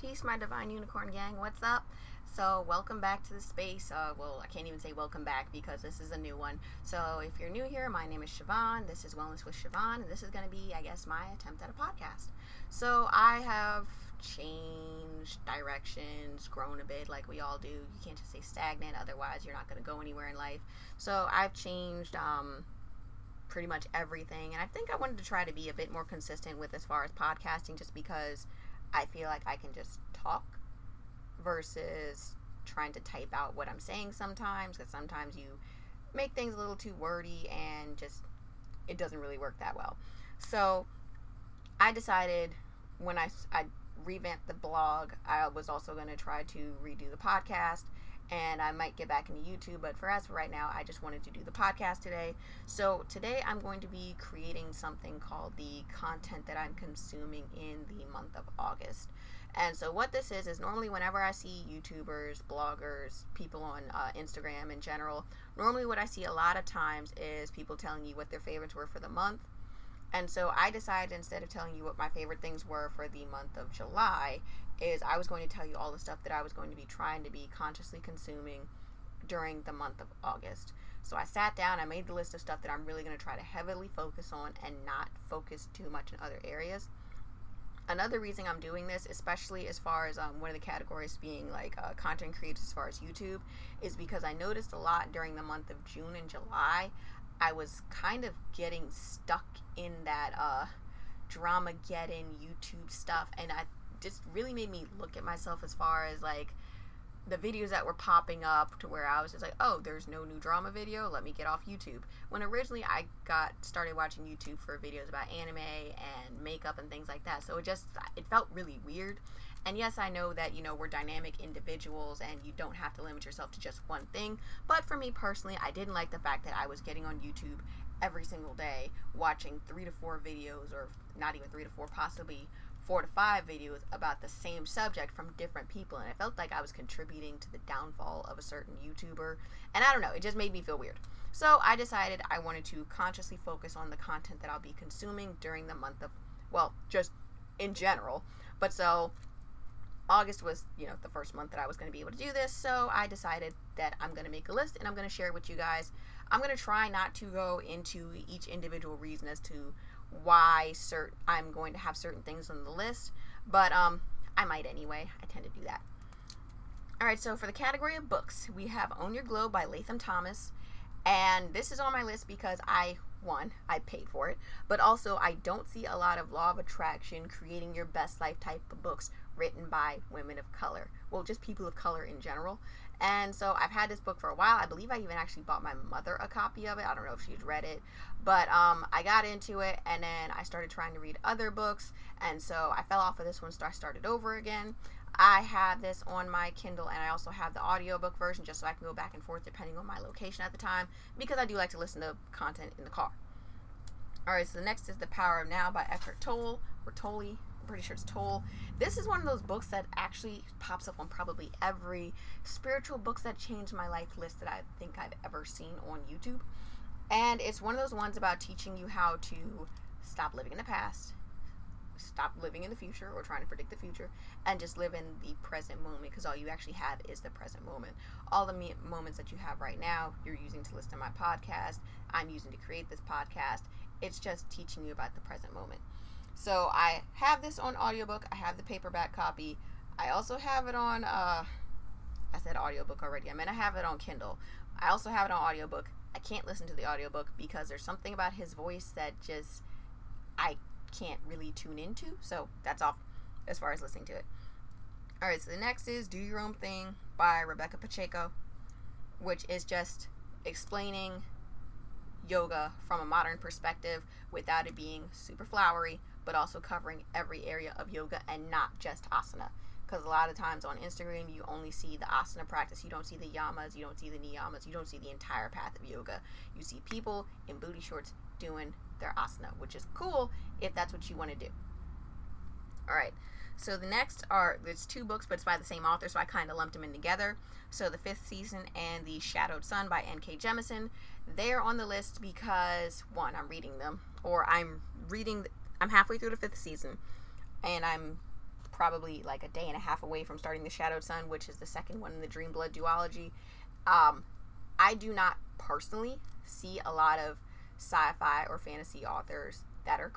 Peace, my divine unicorn gang. What's up? So, welcome back to the space. Uh, well, I can't even say welcome back because this is a new one. So, if you're new here, my name is Siobhan. This is Wellness with Siobhan, and this is going to be, I guess, my attempt at a podcast. So, I have changed directions, grown a bit like we all do. You can't just say stagnant, otherwise, you're not going to go anywhere in life. So, I've changed. Um, pretty much everything and i think i wanted to try to be a bit more consistent with as far as podcasting just because I feel like I can just talk versus trying to type out what I'm saying sometimes because sometimes you make things a little too wordy and just it doesn't really work that well. So I decided when I, I revamped the blog, I was also going to try to redo the podcast and I might get back into YouTube. But for us right now, I just wanted to do the podcast today. So today I'm going to be creating something called the content that I'm consuming in the month of August. And so what this is is normally whenever I see YouTubers, bloggers, people on uh, Instagram in general, normally what I see a lot of times is people telling you what their favorites were for the month. And so I decided instead of telling you what my favorite things were for the month of July, is I was going to tell you all the stuff that I was going to be trying to be consciously consuming during the month of August. So I sat down, I made the list of stuff that I'm really going to try to heavily focus on and not focus too much in other areas. Another reason I'm doing this, especially as far as um, one of the categories being like uh, content creators as far as YouTube, is because I noticed a lot during the month of June and July. I was kind of getting stuck in that uh, drama getting YouTube stuff, and I just really made me look at myself as far as like the videos that were popping up to where I was just like, oh, there's no new drama video. Let me get off YouTube. When originally I got started watching YouTube for videos about anime and makeup and things like that, so it just it felt really weird. And yes, I know that you know we're dynamic individuals and you don't have to limit yourself to just one thing. But for me personally, I didn't like the fact that I was getting on YouTube every single day watching three to four videos, or not even three to four, possibly four to five videos about the same subject from different people and I felt like I was contributing to the downfall of a certain YouTuber and I don't know it just made me feel weird so I decided I wanted to consciously focus on the content that I'll be consuming during the month of well just in general but so August was, you know, the first month that I was going to be able to do this, so I decided that I'm going to make a list and I'm going to share it with you guys. I'm going to try not to go into each individual reason as to why cert- I'm going to have certain things on the list, but um, I might anyway. I tend to do that. All right, so for the category of books, we have Own Your Glow by Latham Thomas. And this is on my list because I, one, I paid for it, but also I don't see a lot of law of attraction, creating your best life type of books written by women of color. Well, just people of color in general. And so I've had this book for a while. I believe I even actually bought my mother a copy of it. I don't know if she's read it, but um, I got into it and then I started trying to read other books. And so I fell off of this one, so I started over again. I have this on my Kindle and I also have the audiobook version just so I can go back and forth depending on my location at the time because I do like to listen to content in the car. All right, so the next is The Power of Now by Eckhart Tolle or Tolle pretty sure it's Toll. This is one of those books that actually pops up on probably every spiritual books that changed my life list that I think I've ever seen on YouTube. And it's one of those ones about teaching you how to stop living in the past, stop living in the future or trying to predict the future, and just live in the present moment because all you actually have is the present moment. All the me- moments that you have right now, you're using to listen to my podcast, I'm using to create this podcast. It's just teaching you about the present moment. So I have this on audiobook. I have the paperback copy. I also have it on uh I said audiobook already. I mean I have it on Kindle. I also have it on audiobook. I can't listen to the audiobook because there's something about his voice that just I can't really tune into. So that's off as far as listening to it. All right, so the next is Do Your Om Thing by Rebecca Pacheco, which is just explaining yoga from a modern perspective without it being super flowery, but also covering every area of yoga and not just asana. Because a lot of times on Instagram, you only see the asana practice. You don't see the yamas, you don't see the niyamas, you don't see the entire path of yoga. You see people in booty shorts doing their asana, which is cool if that's what you want to do. All right. So the next are there's two books, but it's by the same author, so I kind of lumped them in together. So the fifth season and the Shadowed Sun by N.K. Jemisin, they're on the list because one, I'm reading them, or I'm reading I'm halfway through the fifth season, and I'm probably like a day and a half away from starting the Shadowed Sun, which is the second one in the Dreamblood duology. Um, I do not personally see a lot of sci-fi or fantasy authors that are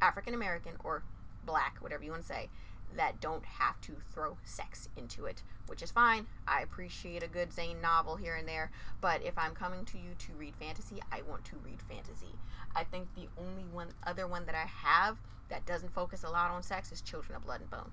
African American or black, whatever you want to say, that don't have to throw sex into it, which is fine. I appreciate a good Zane novel here and there, but if I'm coming to you to read fantasy, I want to read fantasy. I think the only one other one that I have that doesn't focus a lot on sex is Children of Blood and Bone.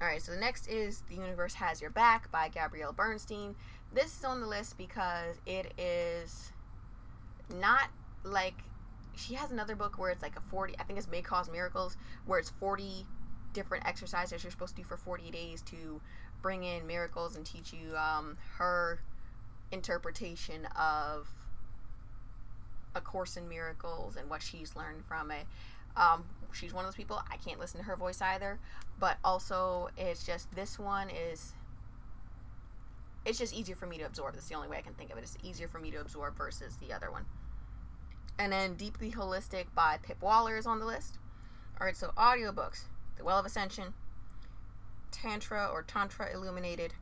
Alright, so the next is The Universe Has Your Back by Gabrielle Bernstein. This is on the list because it is not like she has another book where it's like a 40 i think it's may cause miracles where it's 40 different exercises you're supposed to do for 40 days to bring in miracles and teach you um, her interpretation of a course in miracles and what she's learned from it. Um, she's one of those people i can't listen to her voice either but also it's just this one is it's just easier for me to absorb. That's the only way i can think of it. It's easier for me to absorb versus the other one. And then Deeply Holistic by Pip Waller is on the list. All right, so audiobooks The Well of Ascension, Tantra or Tantra Illuminated,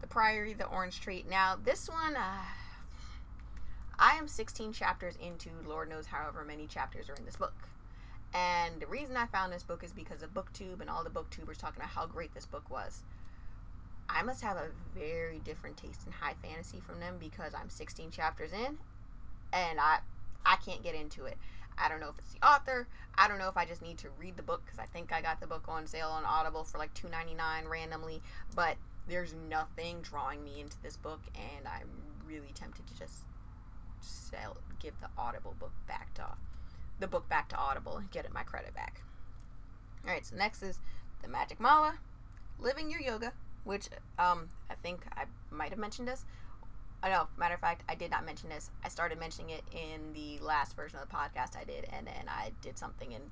The Priory, The Orange Tree. Now, this one, uh, I am 16 chapters into Lord knows however many chapters are in this book. And the reason I found this book is because of BookTube and all the booktubers talking about how great this book was. I must have a very different taste in high fantasy from them because I'm 16 chapters in and I I can't get into it. I don't know if it's the author. I don't know if I just need to read the book because I think I got the book on sale on Audible for like two ninety nine randomly. But there's nothing drawing me into this book, and I'm really tempted to just sell, give the Audible book back to the book back to Audible and get it my credit back. All right, so next is the Magic Mala, Living Your Yoga, which um, I think I might have mentioned this, I know. Matter of fact, I did not mention this. I started mentioning it in the last version of the podcast I did, and then I did something and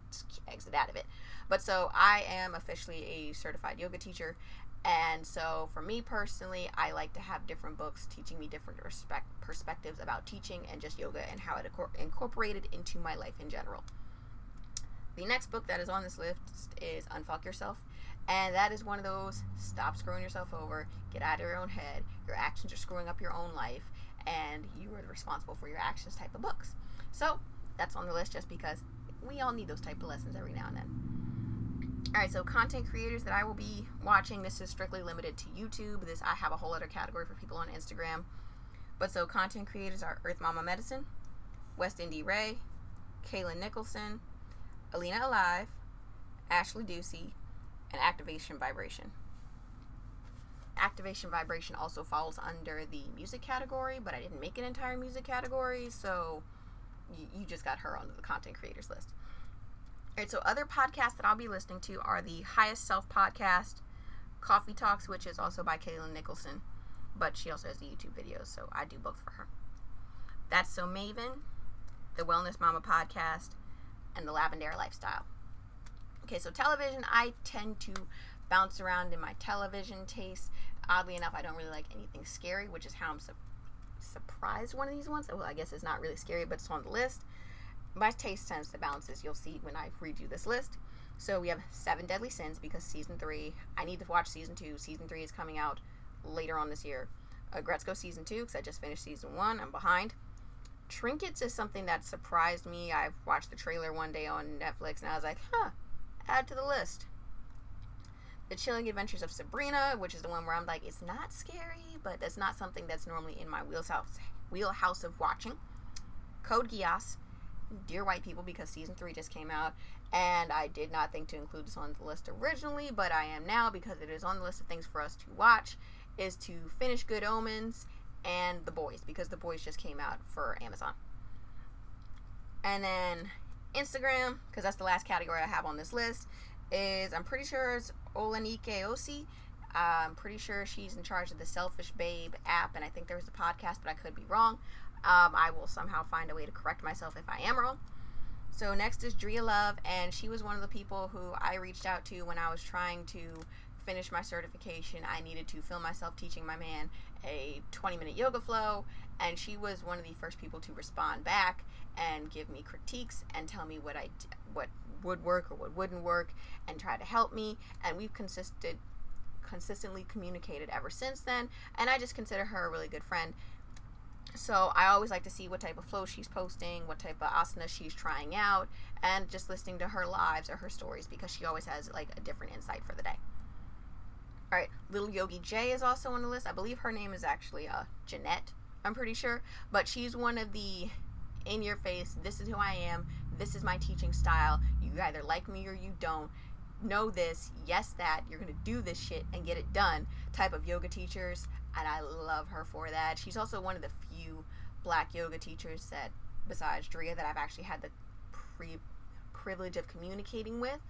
exited out of it. But so I am officially a certified yoga teacher, and so for me personally, I like to have different books teaching me different respect perspectives about teaching and just yoga and how it incorporated into my life in general. The next book that is on this list is Unfuck Yourself. And that is one of those stop screwing yourself over, get out of your own head. Your actions are screwing up your own life, and you are responsible for your actions type of books. So that's on the list just because we all need those type of lessons every now and then. All right, so content creators that I will be watching. This is strictly limited to YouTube. This I have a whole other category for people on Instagram. But so content creators are Earth Mama Medicine, West Indy Ray, Kalyn Nicholson, Alina Alive, Ashley Ducey, and activation vibration. Activation vibration also falls under the music category, but I didn't make an entire music category, so you, you just got her onto the content creators list. All right, so other podcasts that I'll be listening to are the Highest Self podcast, Coffee Talks, which is also by Kalyn Nicholson, but she also has the YouTube videos, so I do both for her. That's So Maven, the Wellness Mama podcast, and the Lavender Lifestyle. Okay, so television, I tend to bounce around in my television taste. Oddly enough, I don't really like anything scary, which is how I'm su- surprised one of these ones. Well, I guess it's not really scary, but it's on the list. My taste tends to bounce, as you'll see when I read you this list. So we have Seven Deadly Sins because season three. I need to watch season two. Season three is coming out later on this year. Uh, Gretzko season two because I just finished season one. I'm behind. Trinkets is something that surprised me. I watched the trailer one day on Netflix and I was like, huh, add to the list. The Chilling Adventures of Sabrina, which is the one where I'm like, it's not scary, but that's not something that's normally in my wheelhouse wheelhouse of watching. Code Geass, Dear White People, because season three just came out, and I did not think to include this on the list originally, but I am now because it is on the list of things for us to watch. Is to finish Good Omens and The Boys because The Boys just came out for Amazon. And then Instagram, because that's the last category I have on this list, is I'm pretty sure it's Olanike Osi. I'm pretty sure she's in charge of the Selfish Babe app, and I think there was a podcast, but I could be wrong. Um, I will somehow find a way to correct myself if I am wrong. So next is Drea Love, and she was one of the people who I reached out to when I was trying to finish my certification. I needed to film myself teaching my man a 20 minute yoga flow, and she was one of the first people to respond back and give me critiques and tell me what I what would work or what wouldn't work and try to help me. And we've consisted consistently communicated ever since then. And I just consider her a really good friend. So I always like to see what type of flow she's posting, what type of asana she's trying out, and just listening to her lives or her stories because she always has like a different insight for the day. All right, Little Yogi J is also on the list. I believe her name is actually uh, Jeanette. I'm pretty sure, but she's one of the in your face. This is who I am. This is my teaching style. You either like me or you don't. Know this, yes, that. You're gonna do this shit and get it done. Type of yoga teachers, and I love her for that. She's also one of the few black yoga teachers that, besides Drea, that I've actually had the pre- privilege of communicating with.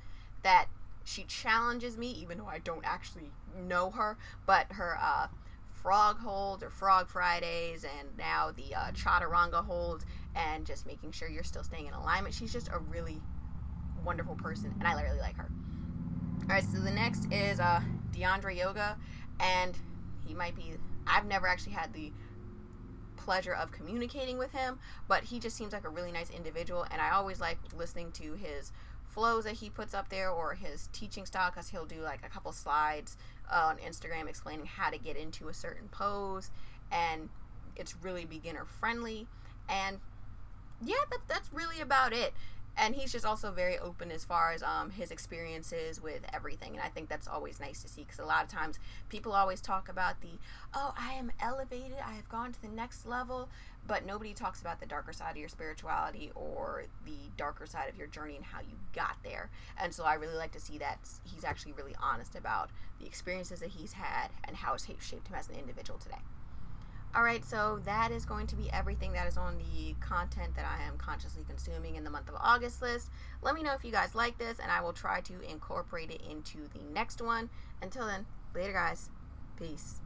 That she challenges me, even though I don't actually know her, but her uh, frog holds or frog Fridays, and now the uh, chaturanga holds, and just making sure you're still staying in alignment. She's just a really wonderful person, and I really like her. All right, so the next is uh, DeAndre Yoga, and he might be. I've never actually had the pleasure of communicating with him, but he just seems like a really nice individual, and I always like listening to his flows that he puts up there or his teaching style because he'll do like a couple slides uh, on Instagram explaining how to get into a certain pose, and it's really beginner friendly. And yeah, that, that's really about it. And he's just also very open as far as um, his experiences with everything. And I think that's always nice to see because a lot of times people always talk about the, oh, I am elevated, I have gone to the next level but nobody talks about the darker side of your spirituality or the darker side of your journey and how you got there. And so I really like to see that he's actually really honest about the experiences that he's had and how it's shaped him as an individual today. All right, so that is going to be everything that is on the content that I am consciously consuming in the month of August list. Let me know if you guys like this, and I will try to incorporate it into the next one. Until then, later, guys. Peace.